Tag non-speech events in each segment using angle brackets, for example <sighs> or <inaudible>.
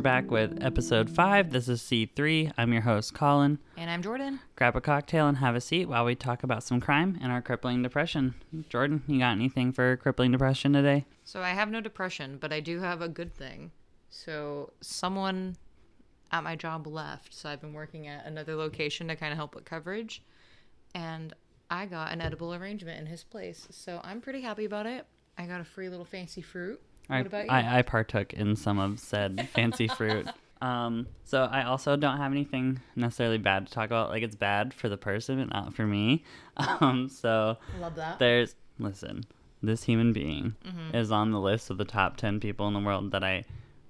we're back with episode five. This is C3. I'm your host, Colin. And I'm Jordan. Grab a cocktail and have a seat while we talk about some crime and our crippling depression. Jordan, you got anything for crippling depression today? So I have no depression, but I do have a good thing. So someone at my job left, so I've been working at another location to kind of help with coverage. And I got an edible arrangement in his place. So I'm pretty happy about it. I got a free little fancy fruit. I, What about you? I, I partook in some of said fancy fruit. <laughs> Um, so I also don't have anything necessarily bad to talk about. Like it's bad for the person, but not for me. <laughs> Um, so Love that. there's listen, this human being Mm-hmm. is on the list of the top ten people in the world that I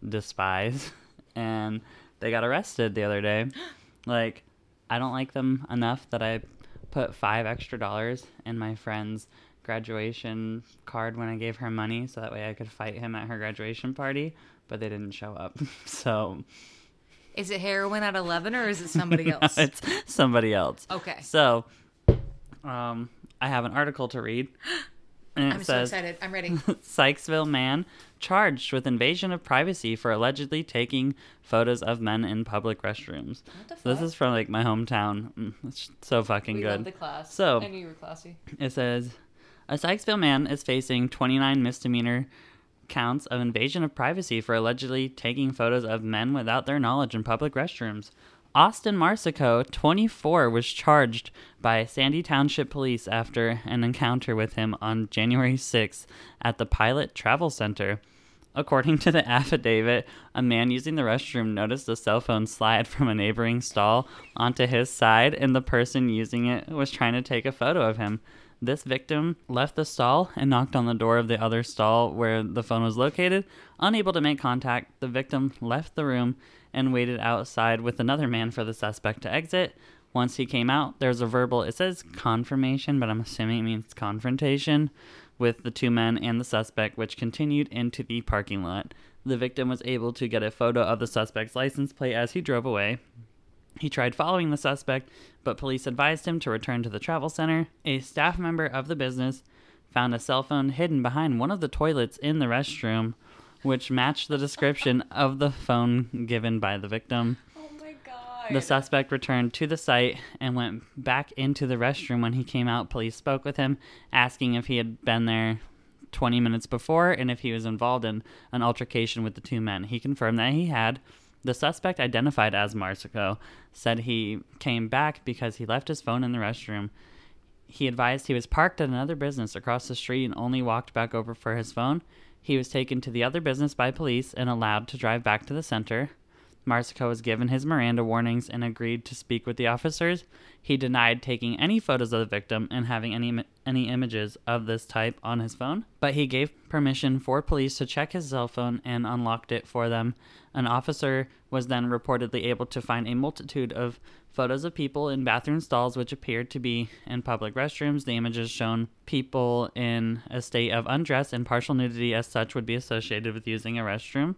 despise, <laughs> and they got arrested the other day. <gasps> like I don't like them enough that I put five extra dollars in my friend's graduation card when I gave her money so that way I could fight him at her graduation party, but they didn't show up. <laughs> so Is it heroin at 11 or is it <laughs> somebody else? it's somebody else. Okay. So um I have an article to read. <gasps> And it I'm so excited. I'm ready. <laughs> Sykesville man charged with invasion of privacy for allegedly taking photos of men in public restrooms. What the So this is from like my hometown. Mm, It's so fucking we good. love the class. So- I knew you were classy. It says a Sykesville man is facing 29 misdemeanor counts of invasion of privacy for allegedly taking photos of men without their knowledge in public restrooms. Austin Marsico, 24, was charged by Sandy Township Police after an encounter with him on January 6th at the Pilot Travel Center. According to the <laughs> affidavit, a man using the restroom noticed a cell phone slide from a neighboring stall onto his side, and the person using it was trying to take a photo of him. This victim left the stall and knocked on the door of the other stall where the phone was located. Unable to make contact, the victim left the room and waited outside with another man for the suspect to exit. Once he came out, there's a verbal, it says confirmation, but I'm assuming it means confrontation with the two men and the suspect, which continued into the parking lot. The victim was able to get a photo of the suspect's license plate as he drove away. He tried following the suspect, but police advised him to return to the travel center. A staff member of the business found a cell phone hidden behind one of the toilets in the restroom, which matched the description of the phone given by the victim. Oh my god. The suspect returned to the site and went back into the restroom when he came out. Police spoke with him, asking if he had been there 20 minutes before and if he was involved in an altercation with the two men. He confirmed that he had. The suspect, identified as Marsico, said he came back because he left his phone in the restroom. He advised he was parked at another business across the street and only walked back over for his phone. He was taken to the other business by police and allowed to drive back to the center. Marsico was given his Miranda warnings and agreed to speak with the officers. He denied taking any photos of the victim and having any any images of this type on his phone, but he gave permission for police to check his cell phone and unlocked it for them. An officer was then reportedly able to find a multitude of photos of people in bathroom stalls which appeared to be in public restrooms. The images shown people in a state of undress and partial nudity as such would be associated with using a restroom.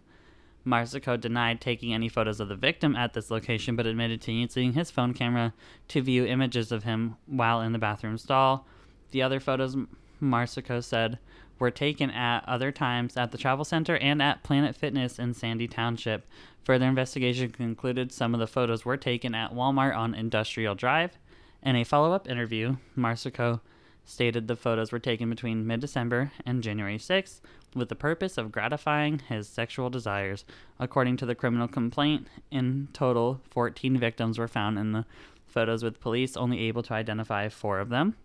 Marsico denied taking any photos of the victim at this location, but admitted to using his phone camera to view images of him while in the bathroom stall. The other photos, Marsico said, were taken at other times at the travel center and at Planet Fitness in Sandy Township. Further investigation concluded some of the photos were taken at Walmart on Industrial Drive. In a follow up interview, Marsico stated the photos were taken between mid December and January 6th with the purpose of gratifying his sexual desires. According to the criminal complaint, in total, 14 victims were found in the photos, with police only able to identify four of them.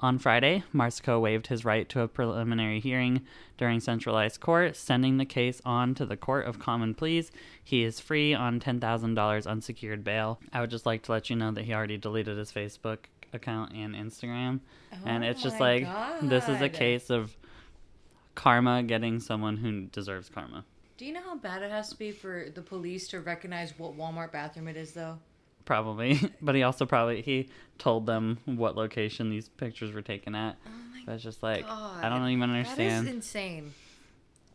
On Friday, Marsico waived his right to a preliminary hearing during centralized court, sending the case on to the Court of Common Pleas. He is free on $10,000 unsecured bail. I would just like to let you know that he already deleted his Facebook account and Instagram. and Oh it's just my like, this is a case of karma getting someone who deserves karma. Do you know how bad it has to be for the police to recognize what Walmart bathroom it is, though? Probably. <laughs> but he also probably, he told them what location these pictures were taken at. Oh it's just like, I don't even understand. is insane.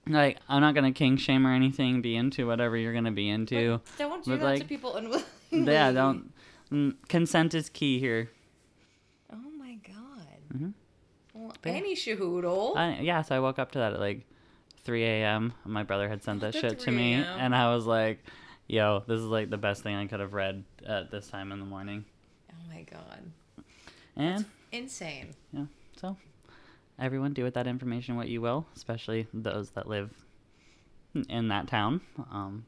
like I'm not gonna king shame or anything. Be into whatever you're gonna be into. But don't do but, that to people unwillingly. yeah, don't. Mm, consent is key here. Mhm. Well, Yeah. any shahoodle. I, yeah, so I woke up to that at like 3 a.m. My brother had sent that shit to me, and I was like, "Yo, this is like the best thing I could have read at this time in the morning." Oh my god. And Insane. yeah, so everyone do with that information what you will, especially those that live in that town. Um,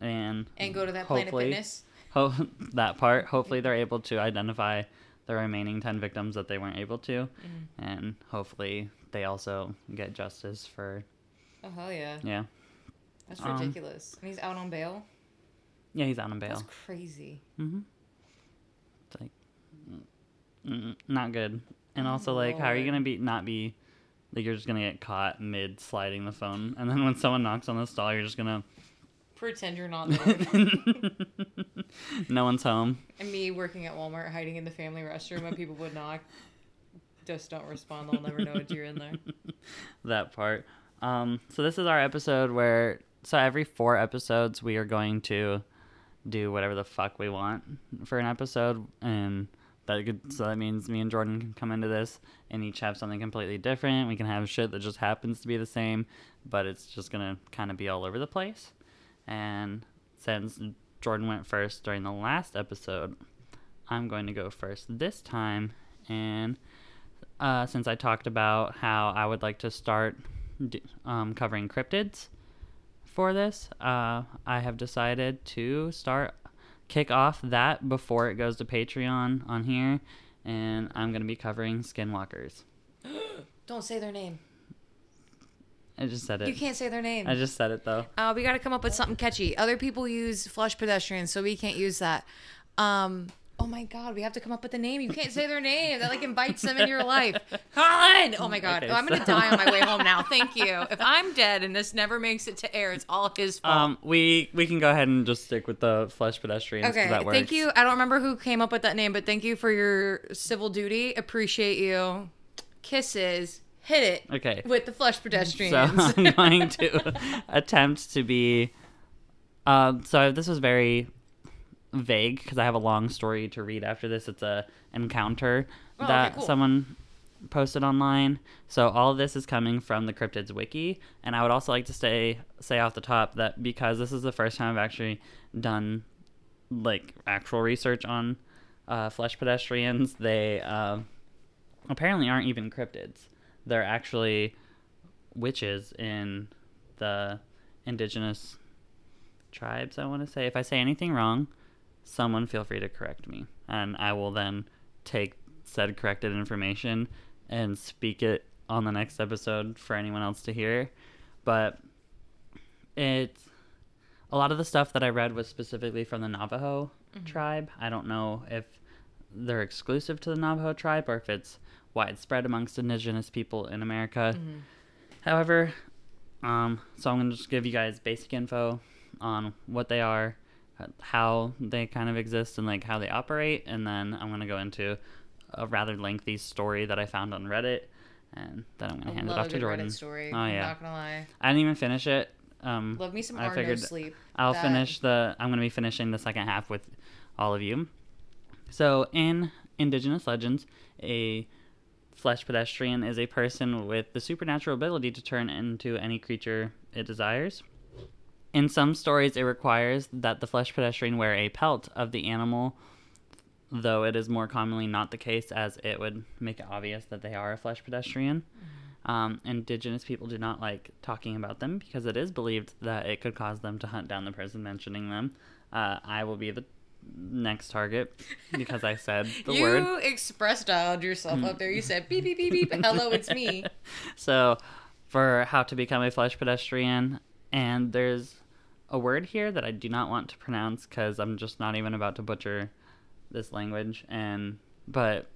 and And go to that Planet Fitness. ho- <laughs> that part. Hopefully, they're able to identify the remaining ten victims that they weren't able to, Mm-hmm. and hopefully they also get justice for Oh hell yeah. yeah, That's Um, ridiculous. and he's out on bail. yeah. He's out on bail. That's crazy. Mm-hmm. It's like mm, not good, and also like, how are you gonna be not be like you're just gonna get caught mid sliding the phone, and then when someone knocks on the stall, you're just gonna Pretend you're not <laughs> there. no one's home. and me working at Walmart hiding in the family restroom when people would knock. Just don't respond. They'll never know that you're in there. <laughs> that part. Um, so this is our episode where so every four episodes we are going to do whatever the fuck we want for an episode, and that could, so that means me and Jordan can come into this and each have something completely different. We can have shit that just happens to be the same, but it's just gonna kind of be all over the place. And since Jordan went first during the last episode, I'm going to go first this time, and uh, since I talked about how I would like to start um, covering cryptids for this, uh, I have decided to start kick off that before it goes to Patreon on here, and I'm going to be covering skinwalkers. <gasps> Don't say their name. I just said it. You can't say their name. I just said it though. Uh, we got to come up with something catchy. Other people use flesh pedestrians, so we can't use that. Um, oh my god, we have to come up with a name. You can't say their name. That like invites them in your life. Colin! Oh my god, Okay, oh, I'm gonna so- die on my way home now. <laughs> Thank you. If I'm dead and this never makes it to air, it's all his fault. Um, we we can go ahead and just stick with the flesh pedestrians. okay, that works. thank you. I don't remember who came up with that name, but thank you for your civil duty. Appreciate you. Kisses. Hit it Okay. with the flush So. <laughs> I'm going <laughs> to attempt to be. Um, so this was very vague because I have a long story to read after this. It's a encounter Oh, okay, that cool. someone posted online. So all of this is coming from the cryptids wiki, and I would also like to say say off the top that because this is the first time I've actually done like actual research on uh, flesh pedestrians, they uh, apparently aren't even cryptids. They're actually witches in the indigenous tribes, I want to say. If I say anything wrong, someone feel free to correct me. And I will then take said corrected information and speak it on the next episode for anyone else to hear. But it's a lot of the stuff that I read was specifically from the Navajo mm-hmm. tribe. I don't know if they're exclusive to the Navajo tribe or if it's widespread amongst indigenous people in America. However, um, so I'm going to just give you guys basic info on what they are, how they kind of exist, and like how they operate, and then I'm going to go into a rather lengthy story that I found on Reddit, and then I'm going to hand it off to Jordan. Reddit story. Oh I'm yeah, not gonna lie. I didn't even finish it. Um, Love me some I figured sleep. I'll That- finish the. I'm going to be finishing the second half with all of you. So, in indigenous legends, a flesh pedestrian is a person with the supernatural ability to turn into any creature it desires. In some stories, it requires that the flesh pedestrian wear a pelt of the animal, though it is more commonly not the case, as it would make it obvious that they are a flesh pedestrian. Um, indigenous people do not like talking about them because it is believed that it could cause them to hunt down the person mentioning them. Uh, I will be the next target because I said <laughs> the you word. You express dialed yourself up there. You said beep beep beep beep. Hello, it's me. <laughs> so, for how to become a flesh pedestrian, and there's a word here that I do not want to pronounce because I'm just not even about to butcher this language, and but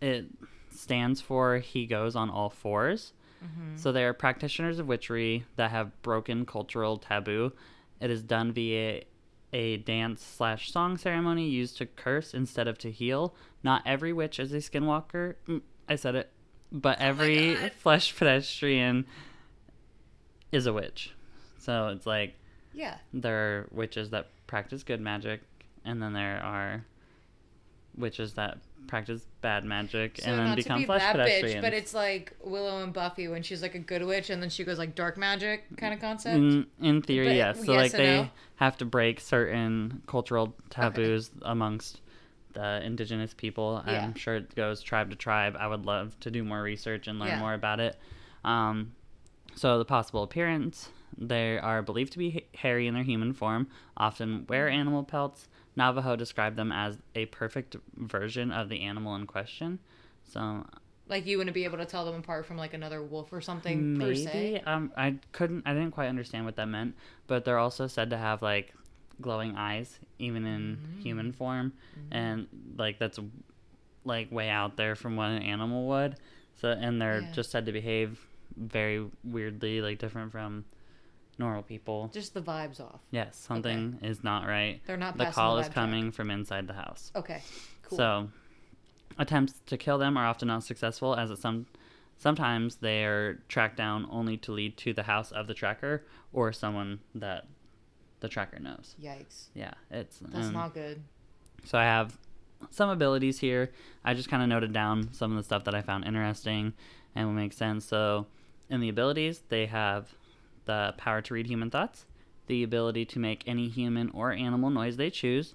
it stands for he goes on all 4s mm-hmm. So they are practitioners of witchery that have broken cultural taboo. It is done via a dance slash song ceremony used to curse instead of to heal. Not every witch is a skinwalker. Mm, I said it. But every God. flesh pedestrian is a witch. So it's like Yeah. there are witches that practice good magic, and then there are witches that practice bad magic So and then become be flesh that bitch, but it's like Willow and Buffy when she's like a good witch and then she goes like dark magic kind of concept. in, in theory, But yes. So yes like they no? have to break certain cultural taboos amongst the indigenous people. Yeah. I'm sure it goes tribe to tribe. I would love to do more research and learn Yeah. more about it. Um, so the possible appearance, they are believed to be hairy in their human form, often wear animal pelts. Navajo described them as a perfect version of the animal in question. So Like you wouldn't be able to tell them apart from like another wolf or something per maybe se. um I couldn't I didn't quite understand what that meant, but they're also said to have like glowing eyes even in Mm-hmm. human form, and like that's like way out there from what an animal would. So and they're Yeah. just said to behave very weirdly, like different from normal people. Just the vibes off. Yes, something is not right. They're not The call the is coming from inside the house. Okay. Cool. So, attempts to kill them are often not successful, as it some sometimes they are tracked down only to lead to the house of the tracker or someone that the tracker knows. Yikes. Yeah, it's That's um, not good. so I have some abilities here. I just kind of noted down some of the stuff that I found interesting and will make sense. So, in the abilities, they have the power to read human thoughts, the ability to make any human or animal noise they choose.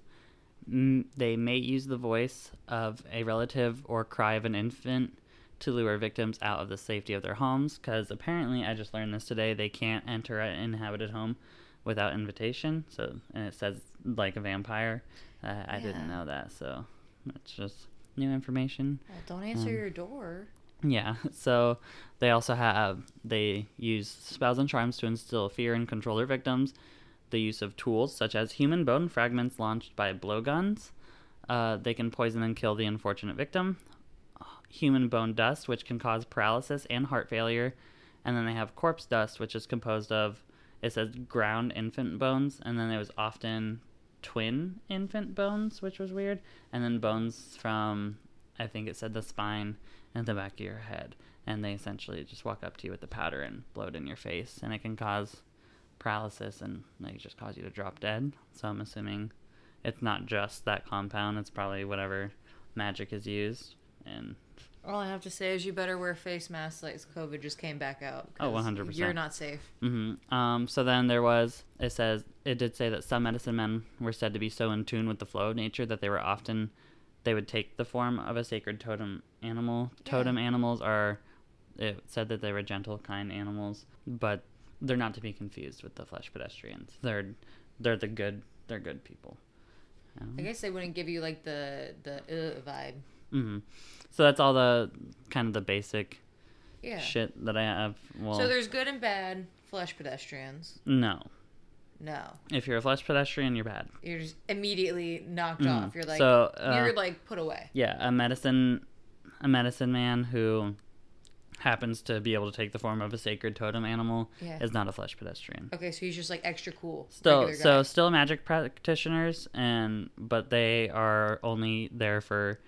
They may use the voice of a relative or cry of an infant to lure victims out of the safety of their homes. Because apparently, I just learned this today, they can't enter an inhabited home without invitation. So, and it says like a vampire. Uh, I didn't know that, so that's just new information. Well, don't answer um, your door. Yeah, <laughs> so they also have they use spells and charms to instill fear and control their victims. The use of tools such as human bone fragments launched by blowguns. Uh, they can poison and kill the unfortunate victim. Human bone dust, which can cause paralysis and heart failure. And then they have corpse dust, which is composed of it says ground infant bones, and then there was often twin infant bones, which was weird, and then bones from I think it said the spine and the back of your head, and they essentially just walk up to you with the powder and blow it in your face, and it can cause paralysis and like just cause you to drop dead. So I'm assuming it's not just that compound; it's probably whatever magic is used, and All I have to say is you better wear face masks like COVID just came back out. Oh, 'cause 100%. You're not safe. Mm-hmm. Um, so then there was, it says, it did say that some medicine men were said to be so in tune with the flow of nature that they were often, they would take the form of a sacred totem animal. Totem animals are, it said that they were gentle, kind animals, but they're not to be confused with the flesh pedestrians. They're, they're the good, they're good people. I guess they wouldn't give you like the the uh, vibe. hmm So that's all the kind of the basic Yeah. shit that I have. Well, So there's good and bad flesh pedestrians. no. No, If you're a flesh pedestrian, you're bad. you're just immediately knocked Mm. off. You're like So, uh, you're like put away. Yeah, a medicine a medicine man who happens to be able to take the form of a sacred totem animal Yeah. is not a flesh pedestrian. Okay, so he's just like extra cool. Still so still magic practitioners and but they are only there for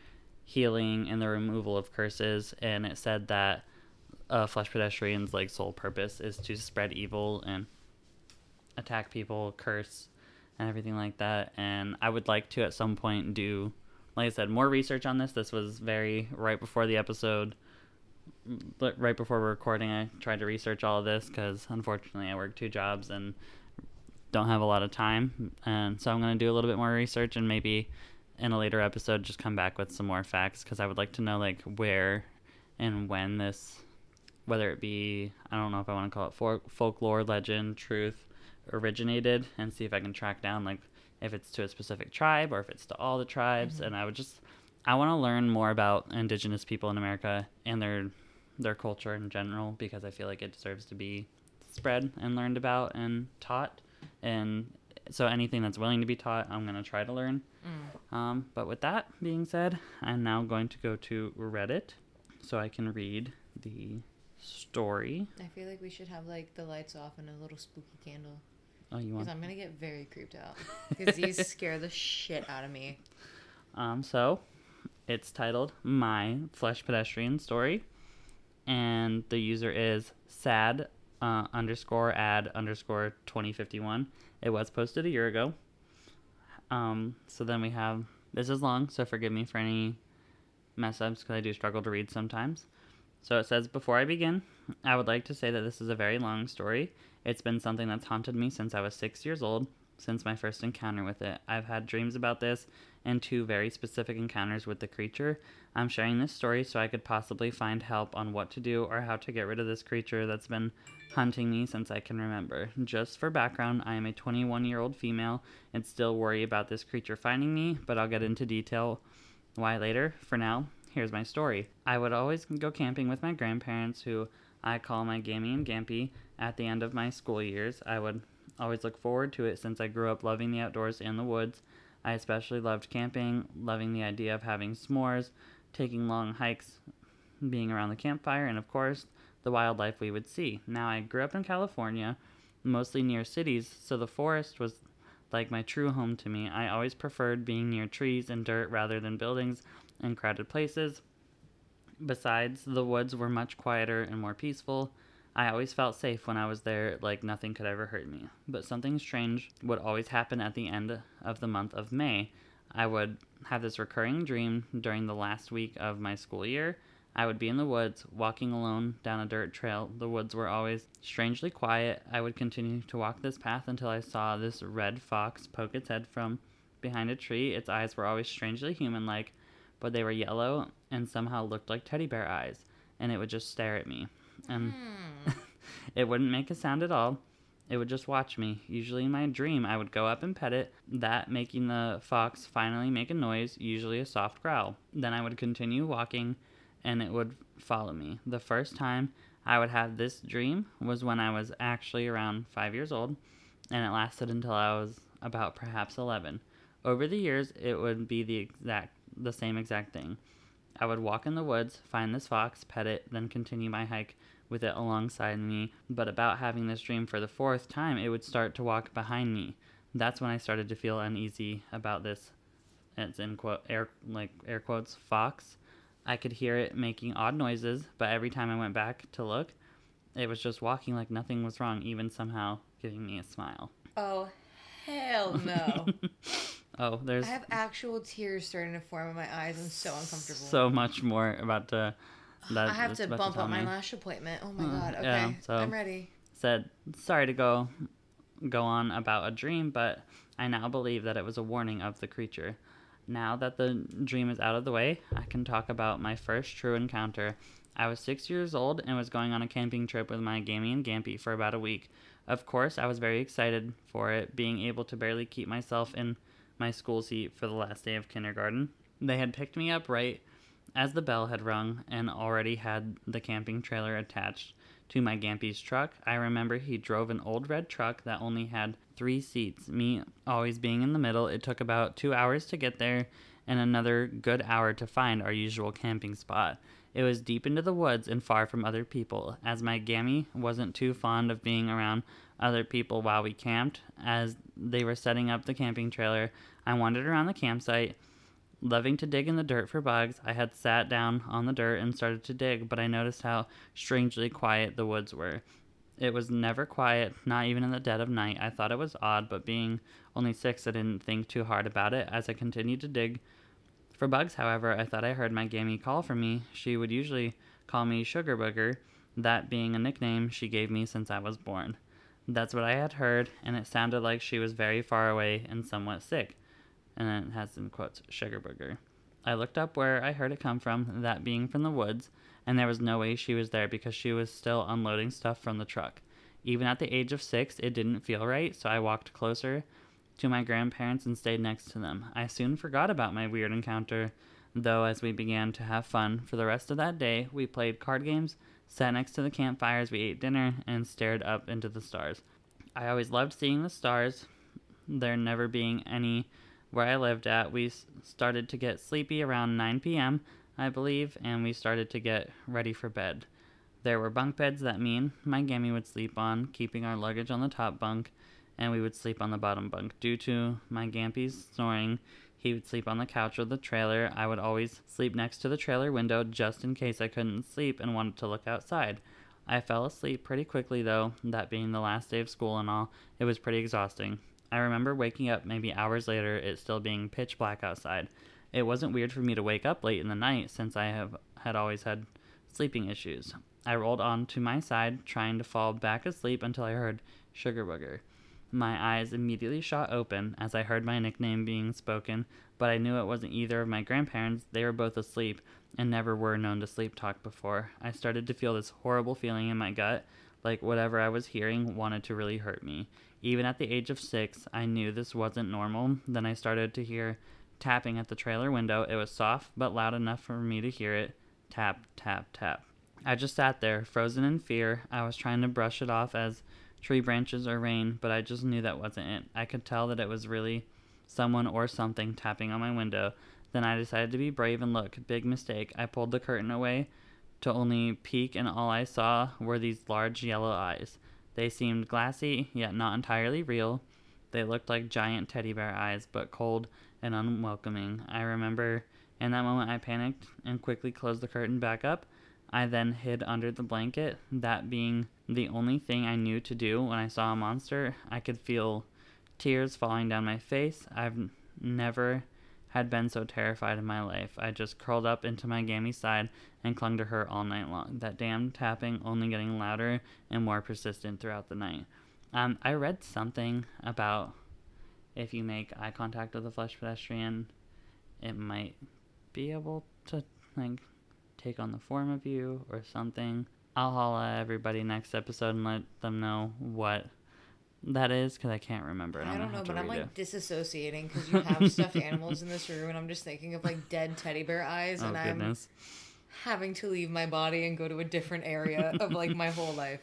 healing and the removal of curses and it said that a flesh pedestrian's like sole purpose is to spread evil and attack people, curse and everything like that. And I would like to at some point do like I said, more research on this. This was very right before the episode but right before we're recording, I tried to research all of this because unfortunately I work two jobs and don't have a lot of time. And so I'm going to do a little bit more research and maybe in a later episode just come back with some more facts because I would like to know like where and when this, whether it be, I don't know if I want to call it for, folklore, legend, truth, originated and see if I can track down like if it's to a specific tribe or if it's to all the tribes. And I would just, I want to learn more about indigenous people in America and their their culture in general because I feel like it deserves to be spread and learned about and taught. And so anything that's willing to be taught, I'm going to try to learn. Um, but with that being said, I'm now going to go to Reddit so I can read the story. I feel like we should have like the lights off and a little spooky candle Oh, you because want? I'm gonna get very creeped out <laughs> because these scare the shit out of me. Um, so it's titled My Flesh Pedestrian Story. And the user is sad uh, underscore ad underscore 2051. It was posted a year ago. Um, so then we have This is long, so forgive me for any mess ups because I do struggle to read sometimes. So it says, Before I begin, I would like to say that this is a very long story. It's been something that's haunted me since I was six years old, since my first encounter with it. I've had dreams about this and two very specific encounters with the creature. I'm sharing this story so I could possibly find help on what to do or how to get rid of this creature that's been hunting me since I can remember. Just for background, I am a 21 year old female and still worry about this creature finding me, but I'll get into detail why later. For now, here's my story. I would always go camping with my grandparents, who I call my Gammy and Gampy, at the end of my school years. I would always look forward to it since I grew up loving the outdoors and the woods. I especially loved camping, loving the idea of having s'mores, taking long hikes, being around the campfire, and of course, the wildlife we would see. Now, I grew up in California, mostly near cities, so the forest was like my true home to me. I always preferred being near trees and dirt rather than buildings and crowded places. Besides, the woods were much quieter and more peaceful. I always felt safe when I was there, like nothing could ever hurt me. But something strange would always happen at the end of the month of May. I would have this recurring dream during the last week of my school year. I would be in the woods, walking alone down a dirt trail. The woods were always strangely quiet. I would continue to walk this path until I saw this red fox poke its head from behind a tree. Its eyes were always strangely human like, but they were yellow and somehow looked like teddy bear eyes, and it would just stare at me. And hmm. <laughs> it wouldn't make a sound at all. It would just watch me. Usually in my dream, I would go up and pet it, that making the fox finally make a noise, usually a soft growl. Then I would continue walking and it would follow me. The first time I would have this dream was when I was actually around five years old, and it lasted until I was about perhaps 11. Over the years, it would be the exact the same exact thing. I would walk in the woods, find this fox, pet it, then continue my hike with it alongside me. But about having this dream for the fourth time, it would start to walk behind me. That's when I started to feel uneasy about this. It's in quote air like air quotes fox. I could hear it making odd noises, but every time I went back to look, it was just walking like nothing was wrong, even somehow giving me a smile. Oh, hell no. <laughs> Oh, there's I have actual tears starting to form in my eyes. I'm so uncomfortable. so much more about the that I have to bump up my lash appointment. Oh my Uh, god. Okay. yeah, so- I'm ready. said sorry to go go on about a dream but i now believe that it was a warning of the creature now that the dream is out of the way i can talk about my first true encounter i was six years old and was going on a camping trip with my gammy and gampy for about a week of course i was very excited for it being able to barely keep myself in my school seat for the last day of kindergarten they had picked me up right as the bell had rung and already had the camping trailer attached to my Gampy's truck. I remember he drove an old red truck that only had three seats, me always being in the middle. It took about two hours to get there and another good hour to find our usual camping spot. It was deep into the woods and far from other people, as my Gammy wasn't too fond of being around other people while we camped. As they were setting up the camping trailer, I wandered around the campsite. Loving to dig in the dirt for bugs, I had sat down on the dirt and started to dig, but I noticed how strangely quiet the woods were. It was never quiet, not even in the dead of night. I thought it was odd, but being only six, I didn't think too hard about it. As I continued to dig for bugs, however, I thought I heard my Gammy call for me. She would usually call me Sugar Booger, that being a nickname she gave me since I was born. That's what I had heard, and it sounded like she was very far away and somewhat sick and then it has in quotes sugar booger. I looked up where I heard it come from, that being from the woods, and there was no way she was there because she was still unloading stuff from the truck. Even at the age of six, it didn't feel right, so I walked closer to my grandparents and stayed next to them. I soon forgot about my weird encounter, though, as we began to have fun. For the rest of that day, we played card games, sat next to the campfires, we ate dinner, and stared up into the stars. I always loved seeing the stars, there never being any where I lived at, we started to get sleepy around 9 p.m., I believe, and we started to get ready for bed. There were bunk beds that mean my Gammy would sleep on, keeping our luggage on the top bunk, and we would sleep on the bottom bunk. Due to my Gampy's snoring, he would sleep on the couch of the trailer. I would always sleep next to the trailer window just in case I couldn't sleep and wanted to look outside. I fell asleep pretty quickly, though, that being the last day of school and all, it was pretty exhausting. I remember waking up maybe hours later, it still being pitch black outside. It wasn't weird for me to wake up late in the night since I have had always had sleeping issues. I rolled on to my side, trying to fall back asleep until I heard Sugar Booger. My eyes immediately shot open as I heard my nickname being spoken, but I knew it wasn't either of my grandparents. They were both asleep and never were known to sleep talk before. I started to feel this horrible feeling in my gut, like whatever I was hearing wanted to really hurt me. Even at the age of six, I knew this wasn't normal. Then I started to hear tapping at the trailer window. It was soft, but loud enough for me to hear it tap, tap, tap. I just sat there, frozen in fear. I was trying to brush it off as tree branches or rain, but I just knew that wasn't it. I could tell that it was really someone or something tapping on my window. Then I decided to be brave and look. Big mistake. I pulled the curtain away to only peek, and all I saw were these large yellow eyes. They seemed glassy, yet not entirely real. They looked like giant teddy bear eyes, but cold and unwelcoming. I remember in that moment I panicked and quickly closed the curtain back up. I then hid under the blanket, that being the only thing I knew to do when I saw a monster. I could feel tears falling down my face. I've never had been so terrified in my life. I just curled up into my gammy side and clung to her all night long. That damn tapping only getting louder and more persistent throughout the night. Um, I read something about if you make eye contact with a flesh pedestrian, it might be able to like take on the form of you or something. I'll holla everybody next episode and let them know what that is because I can't remember. I don't know, but I'm like it. disassociating because you have stuffed <laughs> animals in this room, and I'm just thinking of like dead teddy bear eyes, oh, and goodness. I'm having to leave my body and go to a different area of like my whole <laughs> life.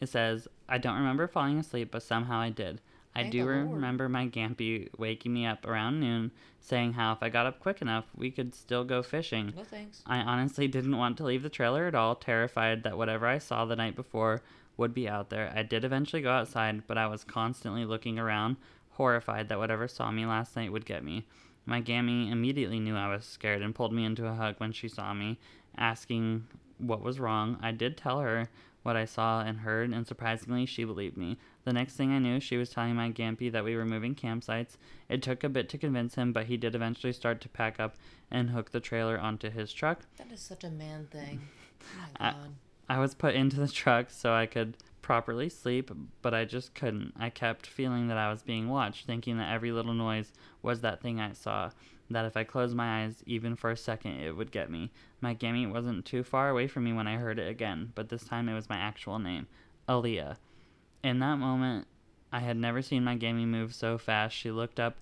It says, I don't remember falling asleep, but somehow I did. I do remember my Gampy waking me up around noon, saying how if I got up quick enough, we could still go fishing. No thanks. I honestly didn't want to leave the trailer at all, terrified that whatever I saw the night before would be out there. I did eventually go outside, but I was constantly looking around, horrified that whatever saw me last night would get me. My Gammy immediately knew I was scared and pulled me into a hug when she saw me, asking what was wrong. I did tell her what I saw and heard, and surprisingly, she believed me. The next thing I knew, she was telling my Gampy that we were moving campsites. It took a bit to convince him, but he did eventually start to pack up and hook the trailer onto his truck. That is such a man thing. <laughs> Oh my god. I, was put into the truck so I could properly sleep, but I just couldn't. I kept feeling that I was being watched, thinking that every little noise was that thing I saw, that if I closed my eyes even for a second, it would get me. My Gammy wasn't too far away from me when I heard it again, but this time it was my actual name, Aaliyah. In that moment, I had never seen my Gammy move so fast. She looked up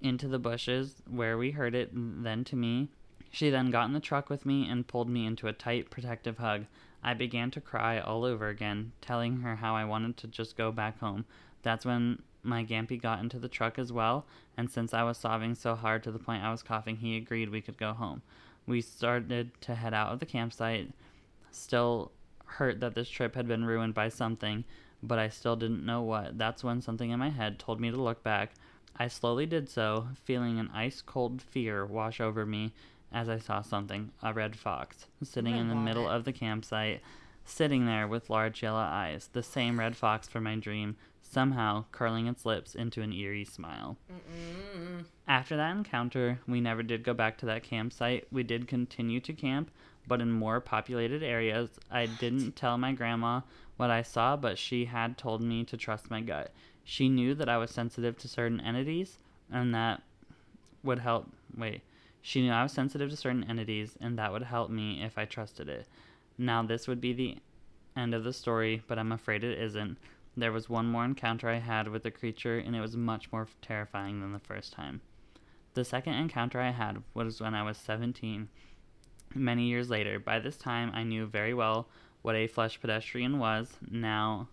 into the bushes where we heard it, then to me. She then got in the truck with me and pulled me into a tight, protective hug. I began to cry all over again, telling her how I wanted to just go back home. That's when my Gampy got into the truck as well, and since I was sobbing so hard to the point I was coughing, he agreed we could go home. We started to head out of the campsite, still hurt that this trip had been ruined by something, but I still didn't know what. That's when something in my head told me to look back. I slowly did so, feeling an ice cold fear wash over me as I saw something a red fox sitting in the middle it. of the campsite, sitting there with large yellow eyes, the same red fox from my dream, somehow curling its lips into an eerie smile. Mm-mm. After that encounter, we never did go back to that campsite. We did continue to camp, but in more populated areas. I didn't tell my grandma what I saw, but she had told me to trust my gut. She knew that I was sensitive to certain entities and that would help. Wait. She knew I was sensitive to certain entities and that would help me if I trusted it. Now, this would be the end of the story, but I'm afraid it isn't. There was one more encounter I had with the creature, and it was much more terrifying than the first time. The second encounter I had was when I was 17, many years later. By this time, I knew very well what a flesh pedestrian was now,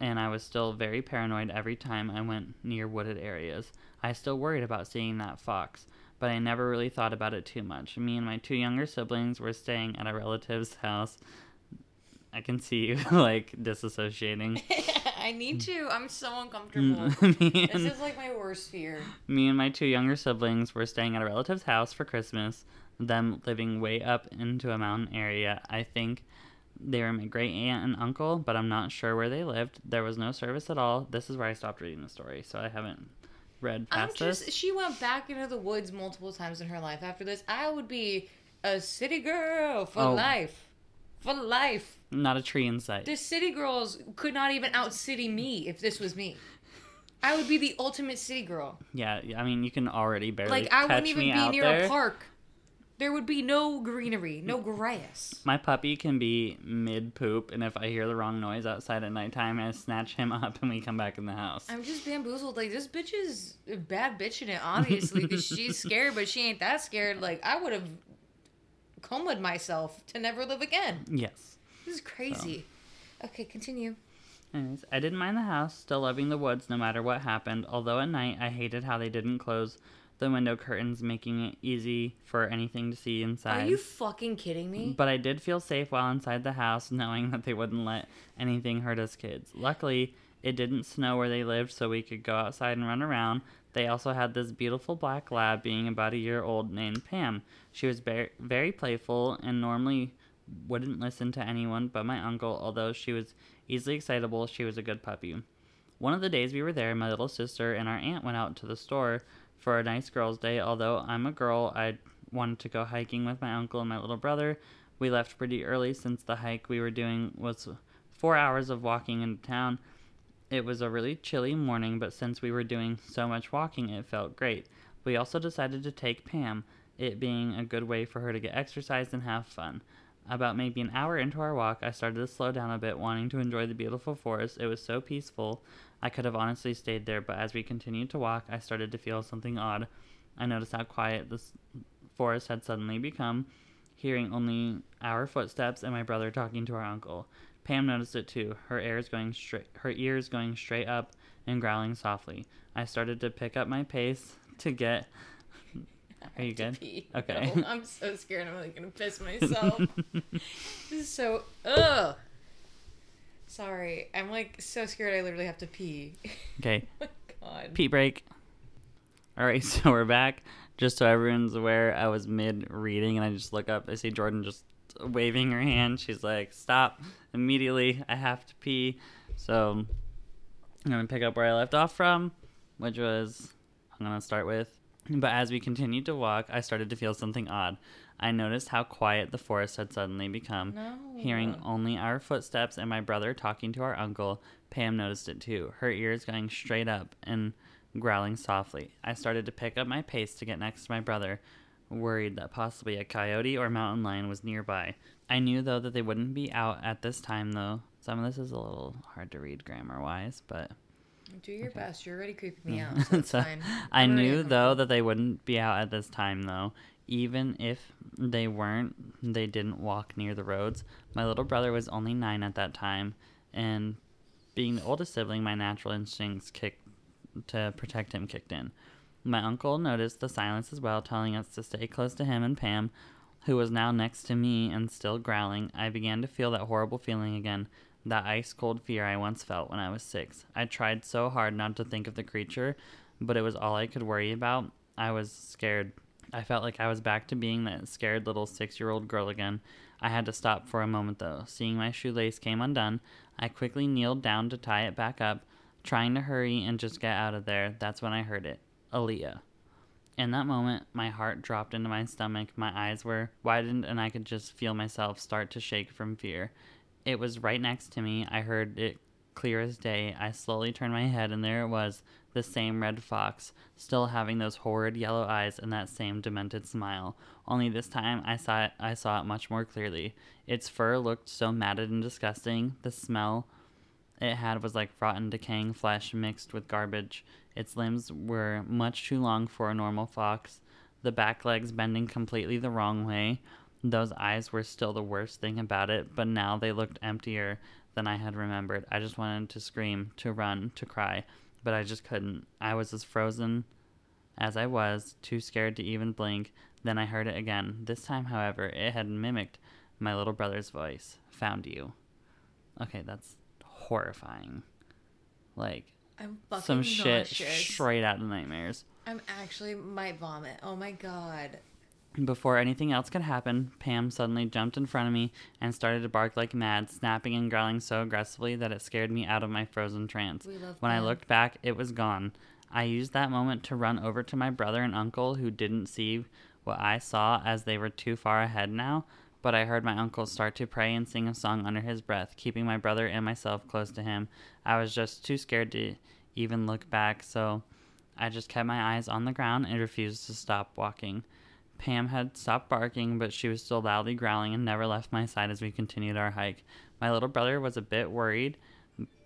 and I was still very paranoid every time I went near wooded areas. I still worried about seeing that fox, but I never really thought about it too much. Me and my two younger siblings were staying at a relative's house. I can see you <laughs> like disassociating. <laughs> I need to. I'm so uncomfortable. <laughs> this is like my worst fear. Me and my two younger siblings were staying at a relative's house for Christmas them living way up into a mountain area, I think They were my great aunt and uncle, but I'm not sure where they lived. There was no service at all. This is where I stopped reading the story, so I haven't read I'm just. this. She went back into the woods multiple times in her life. After this, I would be a city girl for Oh. life. For life. Not a tree in sight. The city girls could not even out city me if this was me. I would be the ultimate city girl. Yeah, I mean, you can already barely Like I wouldn't even be near there. a park. There would be no greenery, no grass. My puppy can be mid poop, and if I hear the wrong noise outside at nighttime, I snatch him <laughs> up and we come back in the house. I'm just bamboozled. Like this bitch is a bad bitch in it, obviously, because <laughs> she's scared, but she ain't that scared. Like I would have combed myself to never live again. Yes. This is crazy. Okay, continue. Anyways, I didn't mind the house, still loving the woods no matter what happened, although at night I hated how they didn't close the window curtains, making it easy for anything to see inside. Are you fucking kidding me? But I did feel safe while inside the house, <laughs> knowing that they wouldn't let anything hurt us kids. Luckily, it didn't snow where they lived, so we could go outside and run around. They also had this beautiful black lab, being about a year old, named Pam. She was very, very playful and normally wouldn't listen to anyone but my uncle, although she was easily excitable. She was a good puppy. One of the days we were there, my little sister and our aunt went out to the store for a nice girls' day. Although I'm a girl, I wanted to go hiking with my uncle and my little brother. We left pretty early since the hike we were doing was four hours of walking into town. It was a really chilly morning, but since we were doing so much walking, it felt great. We also decided to take Pam, it being a good way for her to get exercise and have fun. About maybe an hour into our walk, I started to slow down a bit, wanting to enjoy the beautiful forest. It was so peaceful. I could have honestly stayed there, but as we continued to walk, I started to feel something odd. I noticed how quiet this forest had suddenly become, hearing only our footsteps and my brother talking to our uncle. Pam noticed it too, her ears going straight her ears going straight up and growling softly. I started to pick up my pace to get Are you good? Pee. Okay. No, <laughs> I'm so scared. I'm like gonna piss myself. <laughs> this is so. Ugh. Sorry, I'm like so scared. I literally have to pee. <laughs> okay. oh my god. Pee break. All right, so we're back. Just so everyone's aware, I was mid reading and I just look up. I see Jordan just waving her hand. She's like, "Stop immediately! I have to pee." So I'm gonna pick up where I left off from, which was I'm gonna start with. But as we continued to walk, I started to feel something odd. I noticed how quiet the forest had suddenly become. No. Hearing only our footsteps and my brother talking to our uncle, Pam noticed it too, her ears going straight up and growling softly. I started to pick up my pace to get next to my brother, worried that possibly a coyote or mountain lion was nearby. I knew though that they wouldn't be out at this time though. Some of this is a little hard to read grammar wise, but Do your best. You're already creeping me Yeah. out. <laughs> So it's So, fine. <laughs> I I'm knew though that they wouldn't be out at this time though. Even if they weren't, they didn't walk near the roads. My little brother was only nine at that time, and being the oldest sibling, my natural instincts kicked to protect him kicked in. My uncle noticed the silence as well, telling us to stay close to him and Pam, who was now next to me and still growling. I began to feel that horrible feeling again, that ice cold fear I once felt when I was six. I tried so hard not to think of the creature, but it was all I could worry about. I was scared. I felt like I was back to being that scared little six year old girl again. I had to stop for a moment though. Seeing my shoelace came undone, I quickly kneeled down to tie it back up, trying to hurry and just get out of there. That's when I heard it Aaliyah. In that moment, my heart dropped into my stomach, my eyes were widened, and I could just feel myself start to shake from fear. It was right next to me. I heard it clear as day. I slowly turned my head, and there it was the same red fox, still having those horrid yellow eyes and that same demented smile. Only this time I saw it I saw it much more clearly. Its fur looked so matted and disgusting. The smell it had was like rotten, decaying flesh mixed with garbage. Its limbs were much too long for a normal fox, the back legs bending completely the wrong way. Those eyes were still the worst thing about it, but now they looked emptier than I had remembered. I just wanted to scream, to run, to cry, but I just couldn't. I was as frozen as I was, too scared to even blink. Then I heard it again. This time, however, it had mimicked my little brother's voice. Found you. Okay, that's horrifying. Like I'm fucking some shit straight out of nightmares. I'm actually might vomit. Oh my god. Before anything else could happen, Pam suddenly jumped in front of me and started to bark like mad, snapping and growling so aggressively that it scared me out of my frozen trance. When I looked back, it was gone. I used that moment to run over to my brother and uncle who didn't see what I saw as they were too far ahead now, but I heard my uncle start to pray and sing a song under his breath, keeping my brother and myself close to him. I was just too scared to even look back, so I just kept my eyes on the ground and refused to stop walking. Pam had stopped barking, but she was still loudly growling and never left my side as we continued our hike. My little brother was a bit worried,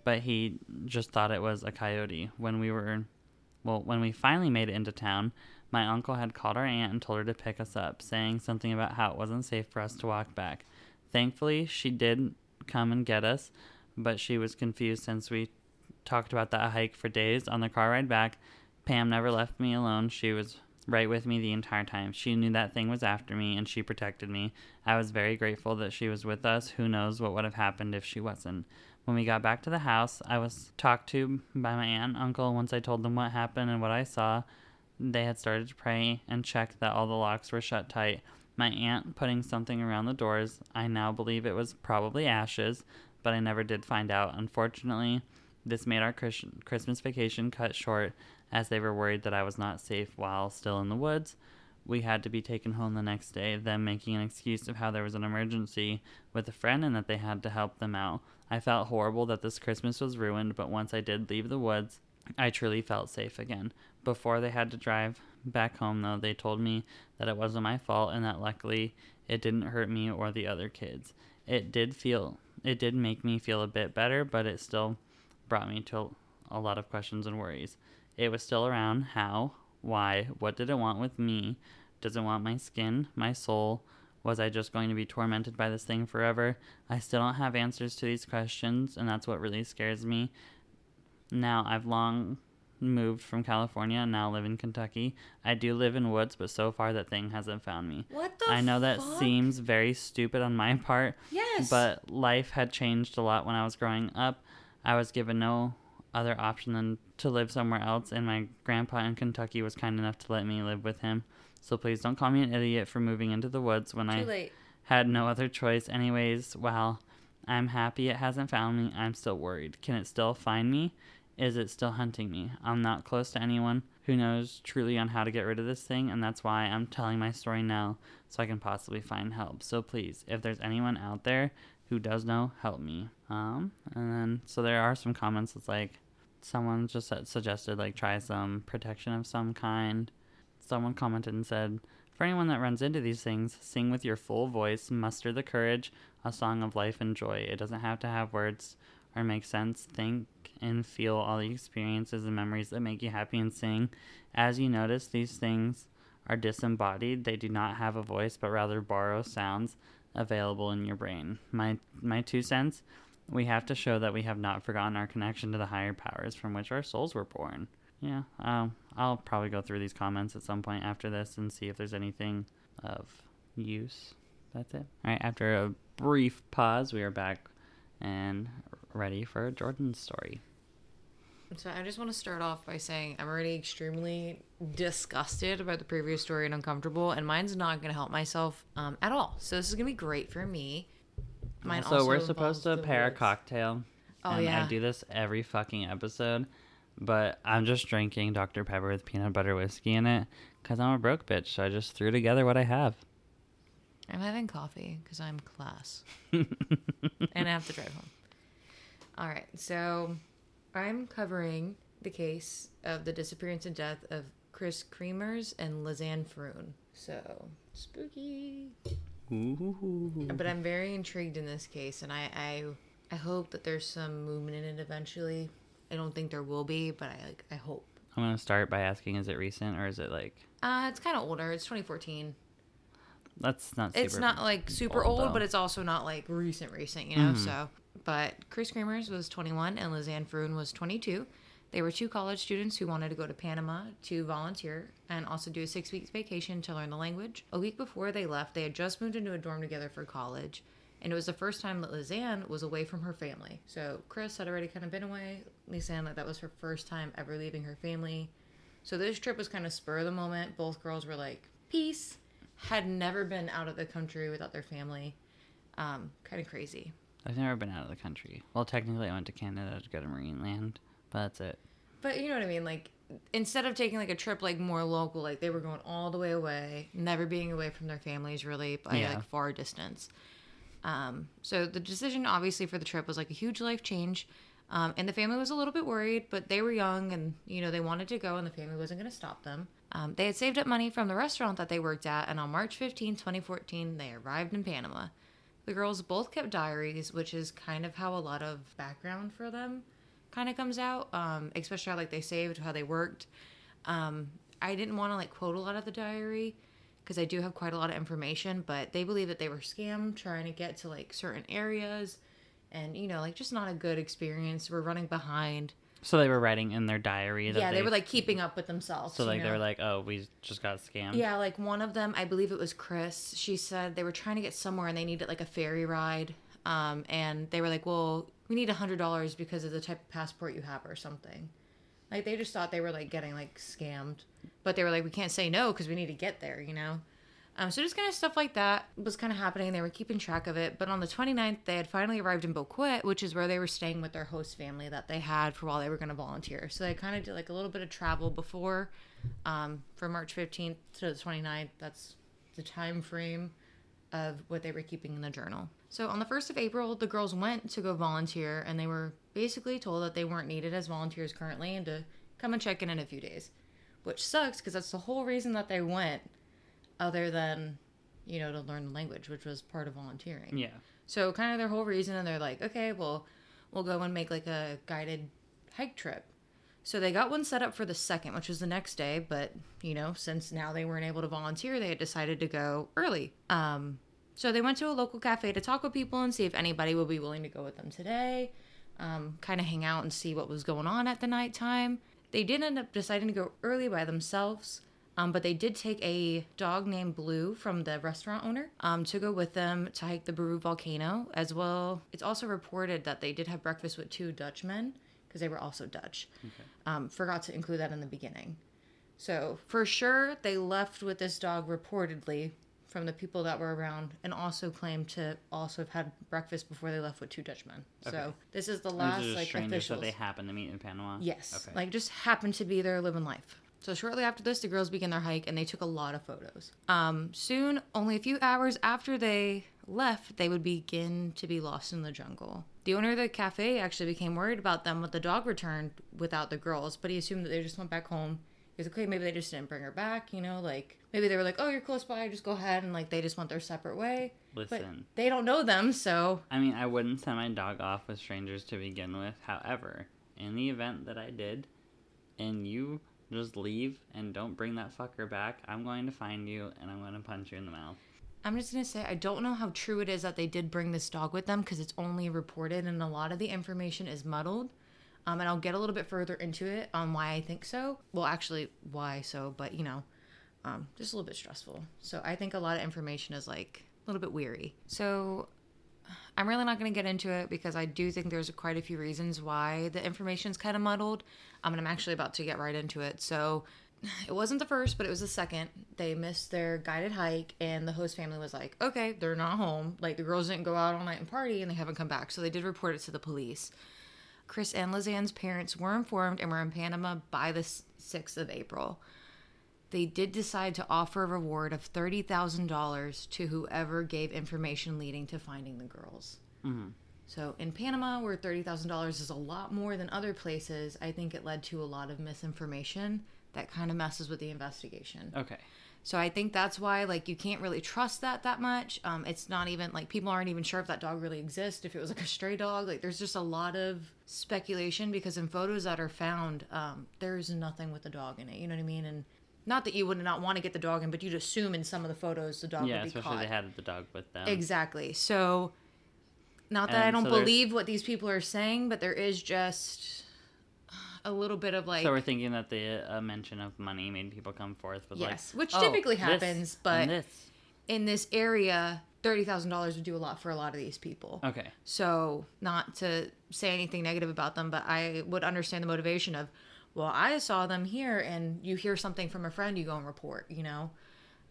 but he just thought it was a coyote. When we were, well, when we finally made it into town, my uncle had called our aunt and told her to pick us up, saying something about how it wasn't safe for us to walk back. Thankfully, she did come and get us, but she was confused since we talked about that hike for days on the car ride back. Pam never left me alone. She was right with me the entire time. She knew that thing was after me and she protected me. I was very grateful that she was with us. Who knows what would have happened if she wasn't. When we got back to the house, I was talked to by my aunt and uncle. Once I told them what happened and what I saw, they had started to pray and check that all the locks were shut tight. My aunt putting something around the doors. I now believe it was probably ashes, but I never did find out. Unfortunately, this made our Chris- Christmas vacation cut short as they were worried that I was not safe while still in the woods. We had to be taken home the next day, them making an excuse of how there was an emergency with a friend and that they had to help them out. I felt horrible that this Christmas was ruined, but once I did leave the woods, I truly felt safe again. Before they had to drive back home, though, they told me that it wasn't my fault and that luckily it didn't hurt me or the other kids. It did feel, it did make me feel a bit better, but it still brought me to a lot of questions and worries. It was still around. How? Why? What did it want with me? Does it want my skin? My soul? Was I just going to be tormented by this thing forever? I still don't have answers to these questions, and that's what really scares me. Now, I've long moved from California and now live in Kentucky. I do live in woods, but so far that thing hasn't found me. What the I know that fuck? seems very stupid on my <laughs> part, Yes. but life had changed a lot when I was growing up. I was given no other option than to live somewhere else, and my grandpa in Kentucky was kind enough to let me live with him. So please don't call me an idiot for moving into the woods when Too I late. had no other choice. Anyways, while I'm happy it hasn't found me, I'm still worried. Can it still find me? Is it still hunting me? I'm not close to anyone who knows truly on how to get rid of this thing, and that's why I'm telling my story now so I can possibly find help. So please, if there's anyone out there who does know, help me. Um, and then so there are some comments that's like someone just suggested like try some protection of some kind. Someone commented and said, for anyone that runs into these things, sing with your full voice, muster the courage, a song of life and joy. It doesn't have to have words or make sense. Think and feel all the experiences and memories that make you happy and sing. As you notice, these things are disembodied. They do not have a voice, but rather borrow sounds available in your brain. My my two cents, we have to show that we have not forgotten our connection to the higher powers from which our souls were born. Yeah, um, I'll probably go through these comments at some point after this and see if there's anything of use. That's it. All right, after a brief pause, we are back and ready for Jordan's story. So I just want to start off by saying I'm already extremely disgusted about the previous story and uncomfortable, and mine's not going to help myself um, at all. So this is going to be great for me. Mine so we're supposed to pair a cocktail. Oh, and yeah. I do this every fucking episode, but I'm just drinking Dr Pepper with peanut butter whiskey in it because I'm a broke bitch. So I just threw together what I have. I'm having coffee because I'm class. <laughs> and I have to drive home. All right, so I'm covering the case of the disappearance and death of Kris Kremers and Lisanne Froon. So spooky. Ooh. But I'm very intrigued in this case, and I, I I hope that there's some movement in it eventually. I don't think there will be, but I like I hope. I'm gonna start by asking: Is it recent or is it like? Uh, it's kind of older. It's 2014. That's not. Super it's not like super old, old, but it's also not like recent, recent, you know. Mhm. So, but Kris Kremers was 21 and Lisanne Froon was 22. They were two college students who wanted to go to Panama to volunteer and also do a six weeks vacation to learn the language. A week before they left, they had just moved into a dorm together for college, and it was the first time that Lisanne was away from her family. So Kris had already kind of been away. Lisanne, like that was her first time ever leaving her family. So this trip was kind of spur of the moment. Both girls were like, "Peace." had never been out of the country without their family. Um, kind of crazy. I've never been out of the country. Well, technically, I went to Canada to go to Marineland, but that's it. But you know what I mean? Like, instead of taking like a trip like more local, like they were going all the way away, never being away from their families really by Yeah. like far distance. Um, so the decision obviously for the trip was like a huge life change. Um, and the family was a little bit worried, but they were young and, you know, they wanted to go and the family wasn't going to stop them. Um, they had saved up money from the restaurant that they worked at, and on March 15, 2014, they arrived in Panama. The girls both kept diaries, which is kind of how a lot of background for them kind of comes out, um, especially how like they saved, how they worked. Um, I didn't want to like quote a lot of the diary because I do have quite a lot of information, but they believe that they were scammed trying to get to like certain areas and you know, like just not a good experience. We're running behind. So they were writing in their diary that yeah, they, were like keeping up with themselves. so like they were like, oh, we just got scammed. Yeah, like one of them, I believe it was Kris. She said they were trying to get somewhere and they needed like a ferry ride. Um, and they were like, well, we need a hundred dollars because of the type of passport you have or something. Like they just thought they were like getting like scammed, but they were like, we can't say no because we need to get there, you know. Um, so just kind of stuff like that was kind of happening. They were keeping track of it. But on the 29th, they had finally arrived in Boquete, which is where they were staying with their host family that they had for while they were going to volunteer. So they kind of did like a little bit of travel before um, from March 15th to the 29th. That's the time frame of what they were keeping in the journal. So on the 1st of April, the girls went to go volunteer and they were basically told that they weren't needed as volunteers currently and to come and check in in a few days, which sucks because that's the whole reason that they went, other than, you know, to learn the language, which was part of volunteering. Yeah. So kind of their whole reason, and they're like, okay, well, we'll go and make like a guided hike trip. So they got one set up for the second, which was the next day. But you know, since now they weren't able to volunteer, they had decided to go early. Um, so they went to a local cafe to talk with people and see if anybody would be willing to go with them today. Um, kind of hang out and see what was going on at the nighttime. They did end up deciding to go early by themselves. Um, but they did take a dog named Blue from the restaurant owner um, to go with them to hike the Baru volcano. As well, it's also reported that they did have breakfast with two Dutchmen because they were also Dutch. Um, forgot to include that in the beginning. So for sure, they left with this dog reportedly from the people that were around, and also claimed to also have had breakfast before they left with two Dutchmen. So this is the last like officials. that they happened to meet in Panama. Yes. Okay. Like just happened to be there living life. So shortly after this, the girls began their hike and they took a lot of photos. Um, soon, only a few hours after they left, they would begin to be lost in the jungle. The owner of the cafe actually became worried about them when the dog returned without the girls, but he assumed that they just went back home. He was like, okay, maybe they just didn't bring her back, you know, like maybe they were like, oh, you're close by, just go ahead, and like they just went their separate way. But Listen, they don't know them, so I mean, I wouldn't send my dog off with strangers to begin with. However, in the event that I did, and you just leave and don't bring that fucker back, I'm going to find you and I'm going to punch you in the mouth. I'm just gonna say I don't know how true it is that they did bring this dog with them because it's only reported and a lot of the information is muddled. Um, and I'll get a little bit further into it on why I think so. Well, actually, why so, but you know, um, just a little bit stressful. So I think a lot of information is like a little bit weary. So I'm really not going to get into it because I do think there's quite a few reasons why the information's kind of muddled. Um, and I'm actually about to get right into it. So it wasn't the first, but it was the second. They missed their guided hike, and the host family was like, okay, they're not home. Like the girls didn't go out all night and party, and they haven't come back. So they did report it to the police. Kris and Lisanne's parents were informed and were in Panama by the 6th of April. They did decide to offer a reward of $30,000 to whoever gave information leading to finding the girls. Mhm. So in Panama, where $30,000 is a lot more than other places, I think it led to a lot of misinformation that kind of messes with the investigation. Okay. So I think that's why like you can't really trust that that much. Um, it's not even like people aren't even sure if that dog really exists. If it was like a stray dog, like there's just a lot of speculation because in photos that are found, um, there's nothing with the dog in it. You know what I mean? And not that you would not want to get the dog in, but you'd assume in some of the photos the dog Yeah, would be especially caught. they had the dog with them. Exactly. So, not that I don't so believe what these people are saying, but there is just a little bit of like so we're thinking that the uh, mention of money made people come forth with Yes, like, which "Oh, typically happens, and but- this. in this area, thirty thousand dollars would do a lot for a lot of these people. Okay. So, not to say anything negative about them, but I would understand the motivation of, well, I saw them here, and you hear something from a friend, you go and report. You know,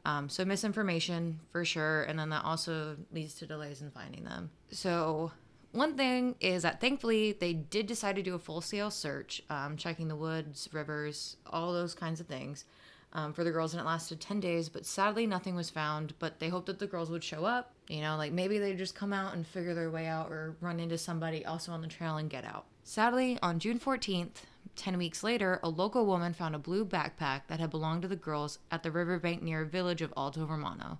Um, so misinformation for sure, and then that also leads to delays in finding them. So one thing is that thankfully they did decide to do a full scale search, um, checking the woods, rivers, all those kinds of things um, for the girls, and it lasted 10 days. But sadly, nothing was found. But they hoped that the girls would show up. You know, like maybe they just come out and figure their way out or run into somebody also on the trail and get out. Sadly, on June 14th, 10 weeks later, a local woman found a blue backpack that had belonged to the girls at the riverbank near a village of Alto Romero.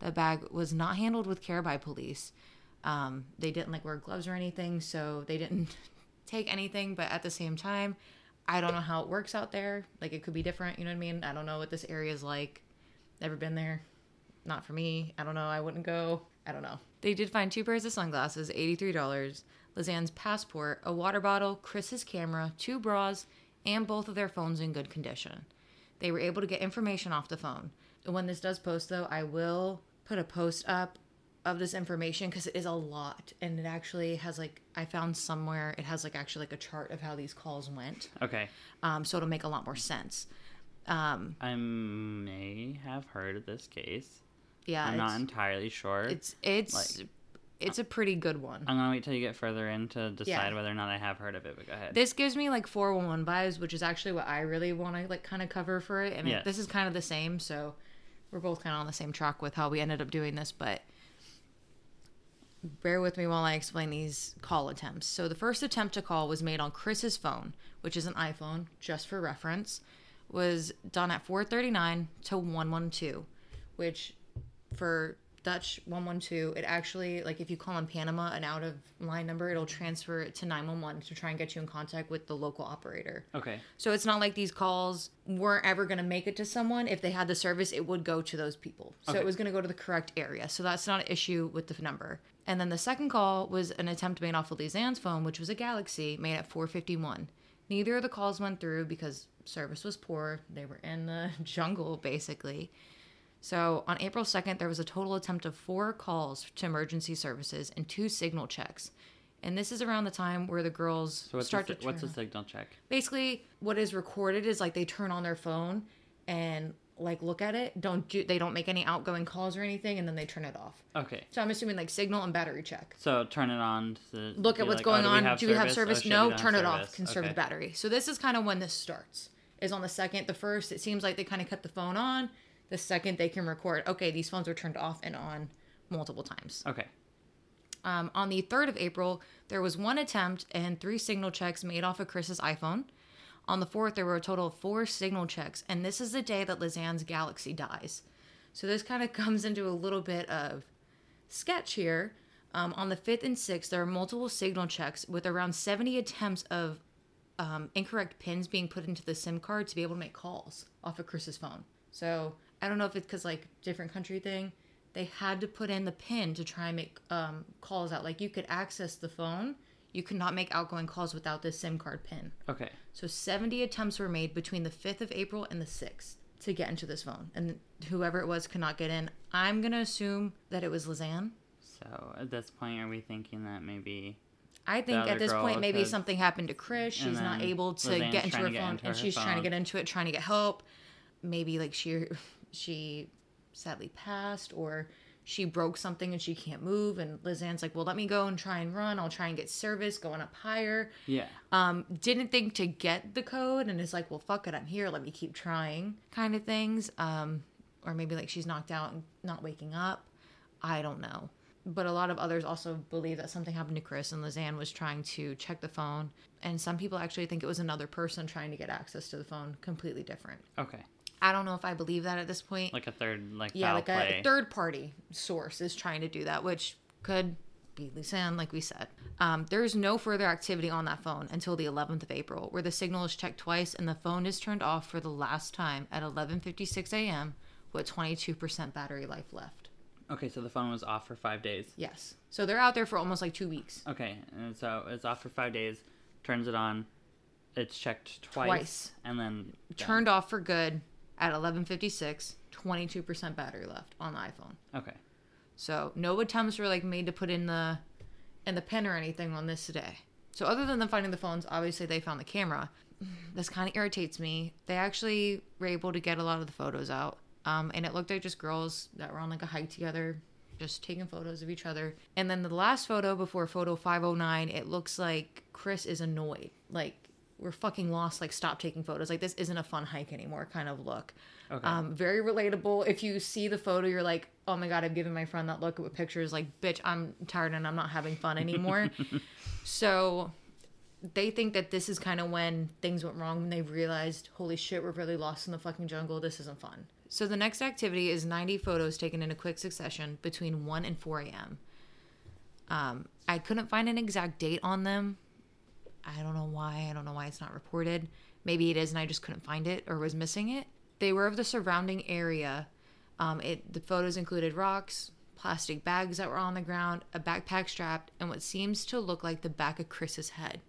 The bag was not handled with care by police. Um, they didn't like wear gloves or anything, so they didn't <laughs> take anything. But at the same time, I don't know how it works out there. Like it could be different, you know what I mean? I don't know what this area is like. Never been there. Not for me. I don't know. I wouldn't go. I don't know. They did find two pairs of sunglasses, $83, Lisanne's passport, a water bottle, Kris's camera, two bras, and both of their phones in good condition. They were able to get information off the phone. When this does post, though, I will put a post up of this information because it is a lot and it actually has like i found somewhere it has like actually like a chart of how these calls went Okay. um, so it'll make a lot more sense um, I may have heard of this case. yeah I'm not entirely sure. it's it's it's a pretty good one I'm gonna wait till you get further in to decide Yeah. whether or not I have heard of it. But go ahead. this gives me like 411 vibes which is actually what i really want to like kind of cover for it and it- Yes. this is kind of the same so we're both kind of on the same track with how we ended up doing this but bear with me while i explain these call attempts so the first attempt to call was made on Kris's phone which is an iphone just for reference was done at 439 to 112 which for Dutch 112, it actually, like if you call in Panama an out of line number, it'll transfer it to 911 to try and get you in contact with the local operator. okay. So it's not like these calls weren't ever going to make it to someone. If they had the service, it would go to those people. So Okay. it was going to go to the correct area. So that's not an issue with the number. And then the second call was an attempt made off of Lisanne's phone, which was a Galaxy made at 451. Neither of the calls went through because service was poor. They were in the <laughs> jungle, basically. So on April 2nd, there was a total attempt of four calls to emergency services and two signal checks. And this is around the time where the girls So what's start the, to what's the turn- signal check? basically what is recorded is like they turn on their phone and like look at it don't do they don't make any outgoing calls or anything and then they turn it off Okay. so i'm assuming like signal and battery check So turn it on. To look at what's like, going oh, on do we have service, Oh, shit, we no turn have it off service. conserve the battery so this is kind of when this starts is on the second the first it seems like they kind of cut the phone on the second they can record okay these phones were turned off and on multiple times Okay. um, on the 3rd of April, there was one attempt and three signal checks made off of Kris's iPhone. On the 4th, there were a total of four signal checks, and this is the day that Lisanne's Galaxy dies. So this kind of <laughs> comes into a little bit of sketch here. Um, on the 5th and 6th, there are multiple signal checks with around 70 attempts of um, incorrect pins being put into the SIM card to be able to make calls off of Kris's phone. So I don't know if it's because like different country thing, they had to put in the pin to try and make um, calls out. Like you could access the phone, you could not make outgoing calls without this SIM card pin. Okay. So 70 attempts were made between the 5th of April and the 6th to get into this phone, and whoever it was could not get in. I'm gonna assume that it was Lisanne. So at this point, are we thinking that maybe? I think at this point maybe something happened to Kris. She's not able to Lisanne's get into her phone, into and her she's trying to get into it, trying to get help. Maybe like she she sadly passed, or she broke something and she can't move. And Lisanne's like, "Well, let me go and try and run. I'll try and get service going up higher." Yeah. Um, didn't think to get the code, and is like, "Well, fuck it, I'm here. Let me keep trying." Kind of things. Um, or maybe like she's knocked out and not waking up. I don't know. But a lot of others also believe that something happened to Kris and Lisanne was trying to check the phone. And some people actually think it was another person trying to get access to the phone, completely different. Okay. I don't know if I believe that at this point. Like a third, like yeah, like play. a third party source is trying to do that, which could be Lisanne, like we said. Um, there is no further activity on that phone until the 11th of April, where the signal is checked twice and the phone is turned off for the last time at 11:56 a.m. with 22% battery life left. Okay, so the phone was off for five days. Yes. So they're out there for almost like two weeks. Okay, and so it's off for five days. Turns it on. It's checked twice, Twice. and then done. Turned off for good at 11:56. 22% battery left on the iPhone. Okay. So no attempts were like made to put in the in the pin or anything on this today. So other than them finding the phones, obviously they found the camera. This kind of irritates me. They actually were able to get a lot of the photos out. Um, and it looked like just girls that were on like a hike together, just taking photos of each other. And then the last photo before photo 509, it looks like Kris is annoyed. Like, we're fucking lost. Like, stop taking photos. Like, this isn't a fun hike anymore kind of look. Okay. Um, very relatable. If you see the photo, you're like, oh my God, I've given my friend that look with pictures. Like, bitch, I'm tired and I'm not having fun anymore. <laughs> so they think that this is kind of when things went wrong when they realized, holy shit, we're really lost in the fucking jungle. This isn't fun. So the next activity is 90 photos taken in a quick succession between 1 and 4 a.m. Um, I couldn't find an exact date on them. I don't know why. I don't know why it's not reported. Maybe it is, and I just couldn't find it or was missing it. They were of the surrounding area. Um, it the photos included rocks, plastic bags that were on the ground, a backpack strapped, and what seems to look like the back of Kris's head.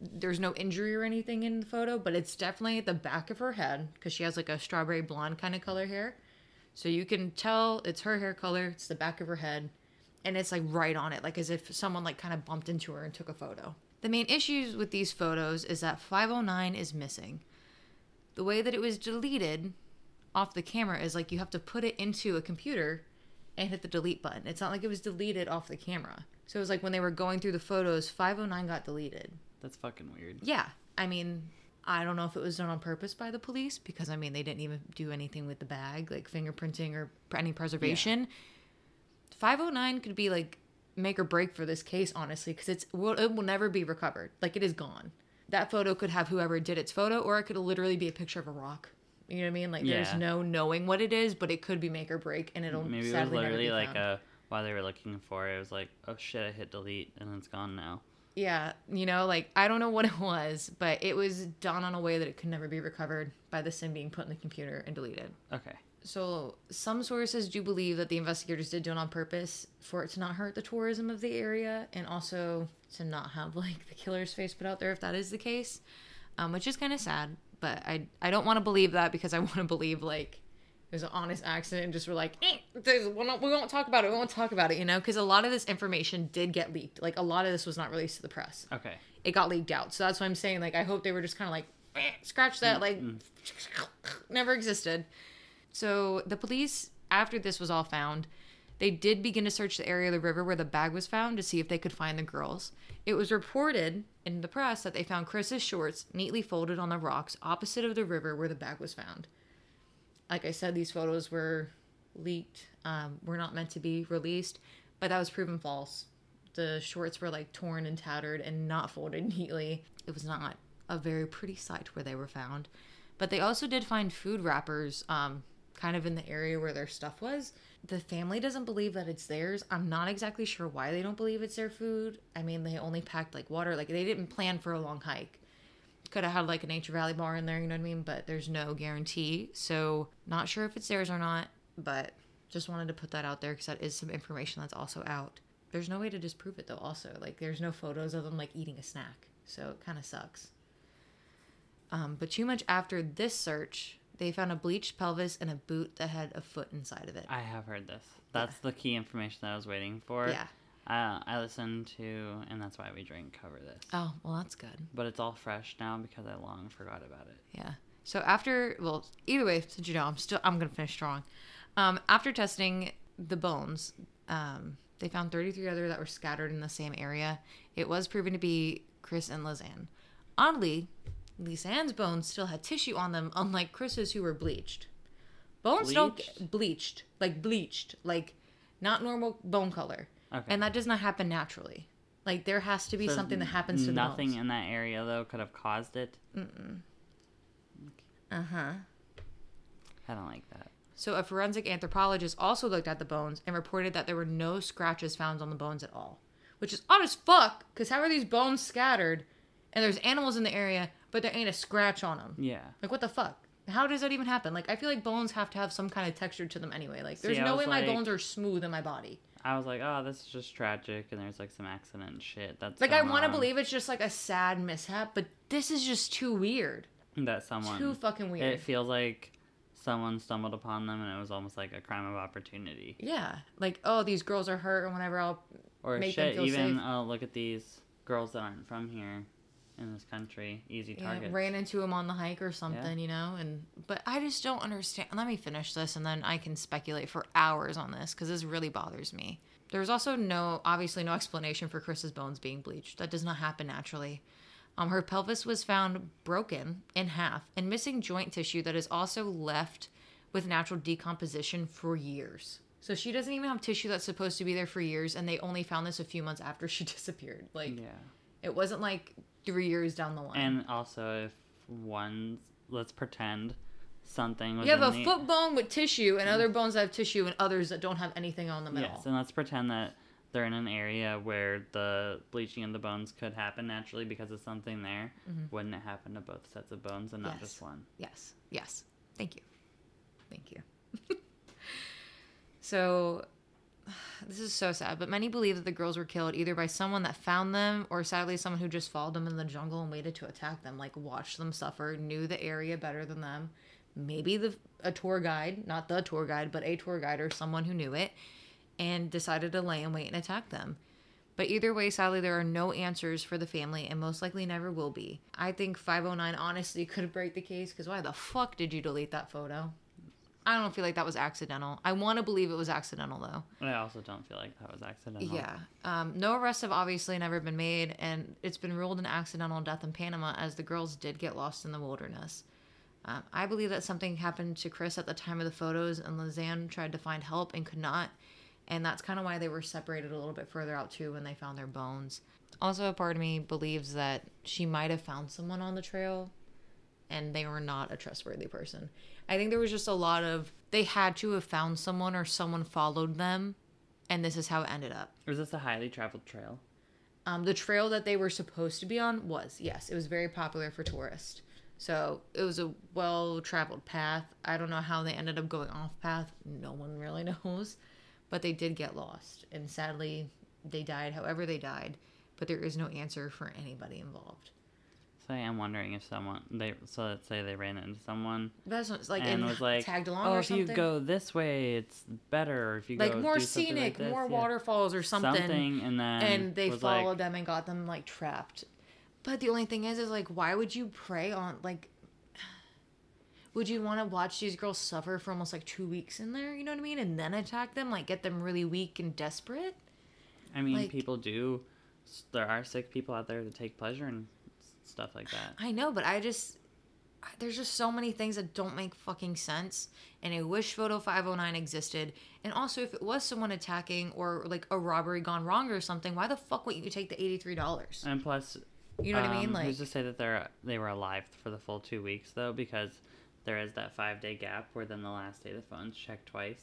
There's no injury or anything in the photo, but it's definitely the back of her head because she has like a strawberry blonde kind of color hair. So you can tell it's her hair color, it's the back of her head, and it's like right on it, like as if someone like kind of bumped into her and took a photo. The main issues with these photos is that 509 is missing. The way that it was deleted off the camera is like you have to put it into a computer and hit the delete button. It's not like it was deleted off the camera. So it was like when they were going through the photos, 509 got deleted. That's fucking weird. Yeah. I mean, I don't know if it was done on purpose by the police because I mean, they didn't even do anything with the bag, like fingerprinting or any preservation. 509 could be like make or break for this case, honestly, because it's will it will never be recovered. Like it is gone. That photo could have whoever did its photo, or it could literally be a picture of a rock. You know what I mean? Like there's no knowing what it is, but it could be make or break, and it'll Maybe it was sadly literally like a while they were looking for it, it was like, oh shit, I hit delete and it's gone now. Yeah, you know, like I don't know what it was, but it was done on a way that it could never be recovered by the sim being put in the computer and deleted. Okay. So, some sources do believe that the investigators did do it on purpose for it to not hurt the tourism of the area and also to not have like the killer's face put out there if that is the case, um, which is kind of sad. But I I don't want to believe that because I want to believe like it was an honest accident and just we're like eh, we won't- we won't talk about it. We won't talk about it, you know, because a lot of this information did get leaked. Like a lot of this was not released to the press Okay. it got leaked out. So that's why I'm saying like I hope they were just kind of like "Eh, scratch that like <laughs> never existed. So the police after this was all found, they did begin to search the area of the river where the bag was found to see if they could find the girls. It was reported in the press that they found Kris's shorts neatly folded on the rocks opposite of the river where the bag was found. Like I said, these photos were leaked, um, were not meant to be released, but that was proven false. The shorts were like torn and tattered and not folded <laughs> neatly. It was not a very pretty sight where they were found. But they also did find food wrappers um, kind of in the area where their stuff was. The family doesn't believe that it's theirs. I'm not exactly sure why they don't believe it's their food. I mean, they only packed like water, like they didn't plan for a long hike. Could have had like a Nature Valley bar in there, you know what I mean? But there's no guarantee. So, not sure if it's theirs or not, but just wanted to put that out there because that is some information that's also out. There's no way to disprove it though, also. Like, there's no photos of them like eating a snack. So, it kind of sucks. Um, but too much after this search, they found a bleached pelvis and a boot that had a foot inside of it. I have heard this. That's the key information that I was waiting for. Yeah. Uh, I listened to, and that's why we drink cover this. Oh, well, that's good. But it's all fresh now because I long forgot about it. Yeah. So after, well, either way, since you know, I'm still, I'm gonna finish strong. Um, after testing the bones, um, they found 33 other that were scattered in the same area. It was proven to be Kris and Lisanne. Oddly, Lisanne's bones still had tissue on them, unlike Kris's, who were bleached. Bones don't Bleached? get bleached, like bleached, like not normal bone color, Okay. and that does not happen naturally. Like there has to be So something that happens to nothing the bones. in that area though could have caused it. Uh huh. I don't like that. So, a forensic anthropologist also looked at the bones and reported that there were no scratches found on the bones at all, which is odd as fuck. Because how are these bones scattered, and there's animals in the area, but there ain't a scratch on them? Yeah. Like, what the fuck? How does that even happen? Like, I feel like bones have to have some kind of texture to them anyway. Like, there's See, no way my bones are smooth in my body. I was like, oh, this is just tragic, and there's like some accident and shit. That's Like, I want to believe it's just like a sad mishap, but this is just too weird. that someone. Too fucking weird. It feels like someone stumbled upon them, and it was almost like a crime of opportunity. yeah. Like, oh, these girls are hurt or whatever. I'll Or Make them shit, feel even safe. oh, look at these girls that aren't from here. In this country. Easy Yeah, targets. ran into him on the hike or something, you know. And but I just don't understand. Let me finish this, and then I can speculate for hours on this because this really bothers me. There's also no, obviously, no explanation for Kris's bones being bleached. That does not happen naturally. Um, her pelvis was found broken in half and missing joint tissue that is also left with natural decomposition for years. So she doesn't even have tissue that's supposed to be there for years, and they only found this a few months after <laughs> she disappeared. Like Yeah. It wasn't like three years down the line. And also, if one, let's pretend something was You have a the, foot bone with tissue and other bones that have tissue and others that don't have anything on them at Yes, all. and let's pretend that they're in an area where the bleaching of the bones could happen naturally because of something there. Wouldn't it happen to both sets of bones and not Mm-hmm. Yes. just one? Yes. Yes. Thank you. Thank you. <laughs> so this is so sad, but many believe that the girls were killed either by someone that found them or sadly someone who just followed them in the jungle and waited to attack them, like watched them suffer, knew the area better than them. Maybe the a tour guide, not the tour guide, but a tour guide or someone who knew it and decided to lay in wait and attack them. But either way, sadly, there are no answers for the family and most likely never will be. I think 509 honestly <laughs> could break the case because why the fuck did you delete that photo? I don't feel like that was accidental. I want to believe it was accidental though. But I also don't feel like that was accidental. Yeah. Um, no arrests have obviously never been made, and it's been ruled an accidental death in Panama as the girls did get lost in the wilderness. Um, I believe that something happened to Kris at the time of the photos, and Lisanne tried to find help and could not. And that's kind of why they were separated a little bit further out, too, when they found their bones. Also, a part of me believes that she might have found someone on the trail and they were not a trustworthy person. I think there was just a lot of they had to have found someone or someone followed them, and this is how it ended up. Was this a highly traveled trail? Um, the trail that they were supposed to be on was yes, it was very popular for tourists. So it was a well traveled path. I don't know how they ended up going off path. No one really <laughs> knows, but they did get lost, and sadly, they died. However, they died, but there is no answer for anybody involved. So I am wondering if someone they so let's say they ran into someone That's what- like and was like, tagged along "Oh, or if something. you go this way, it's better." Or if you like go more scenic, like this, more yeah." waterfalls or something. and then and they followed like, them and got them like trapped. But the only thing is, is like, why would you prey on like? <sighs> Would you want to watch these girls suffer for almost like two weeks in there? You know what I mean? And then attack them, like get them really weak and desperate. I mean, like- people do. There are sick people out there that take pleasure in stuff like that. I know, but I just there's just so many things that don't make fucking sense. And I wish Photo 509 existed. And also, if it was someone attacking or like a robbery gone wrong or something, why the fuck would you take the eighty three dollars? And plus, You know what I mean? um, Like, who's to say that they're they were alive for the full two weeks though? Because there is that five day gap where then the last day the phones checked twice.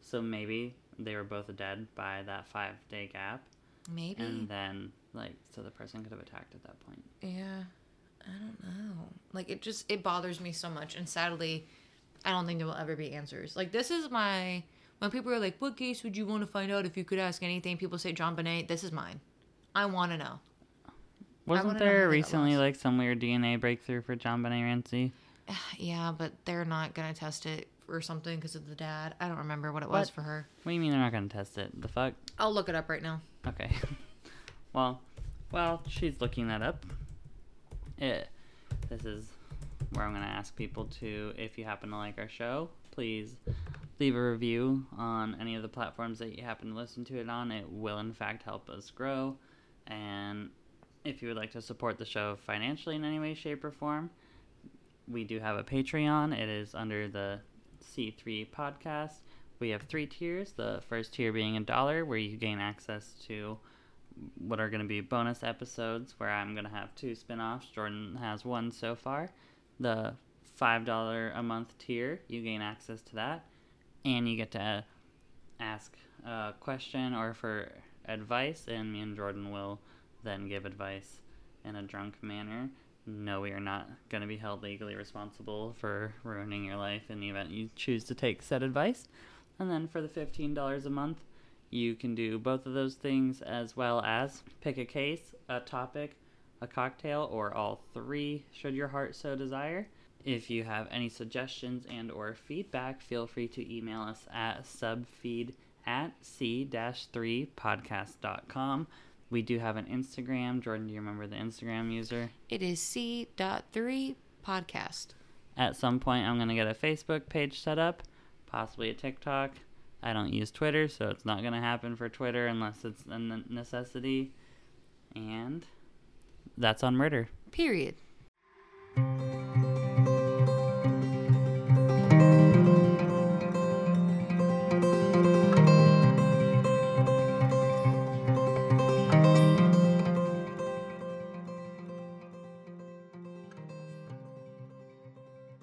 So maybe they were both dead by that five day gap, maybe. and then like so the person could have attacked at that point. Yeah, I don't know. Like it just it bothers me so much, and sadly, I don't think there will ever be answers. Like this is my when people are like, "What case would you want to find out if you could ask anything?" People say JonBenét. This is mine. I want to know. Wasn't wanna know there how they got recently lost. like some weird DNA breakthrough for JonBenét Ramsey? <sighs> Yeah, but they're not gonna test it or something because of the dad. I don't remember what it was for her. What do you mean they're not gonna test it? The fuck? I'll look it up right now. Okay. <laughs> well, well, she's looking that up. It, this is where I'm going to ask people to, if you happen to like our show, please leave a review on any of the platforms that you happen to listen to it on. It will, in fact, help us grow. And if you would like to support the show financially in any way, shape, or form, we do have a Patreon. It is under the C3 podcast. We have three tiers. The first tier being a dollar, where you gain access to what are going to be bonus episodes, where I'm going to have two spin offs. Jordan has one so far. The $5 a month tier, you gain access to that. And you get to ask a question or for advice, and me and Jordan will then give advice in a drunk manner. No, we are not going to be held legally responsible for ruining your life in the event you choose to take said advice. And then for the $15 a month, you can do both of those things as well as pick a case, a topic, a cocktail, or all three should your heart so desire. If you have any suggestions and or feedback, feel free to email us at subfeed at c-3podcast.com. We do have an Instagram. Jordan, do you remember the Instagram user? It is C.3 podcast. At some point, I'm going to get a Facebook page set up, possibly a TikTok. I don't use Twitter, so it's not going to happen for Twitter unless it's a necessity. And that's on murder. Period.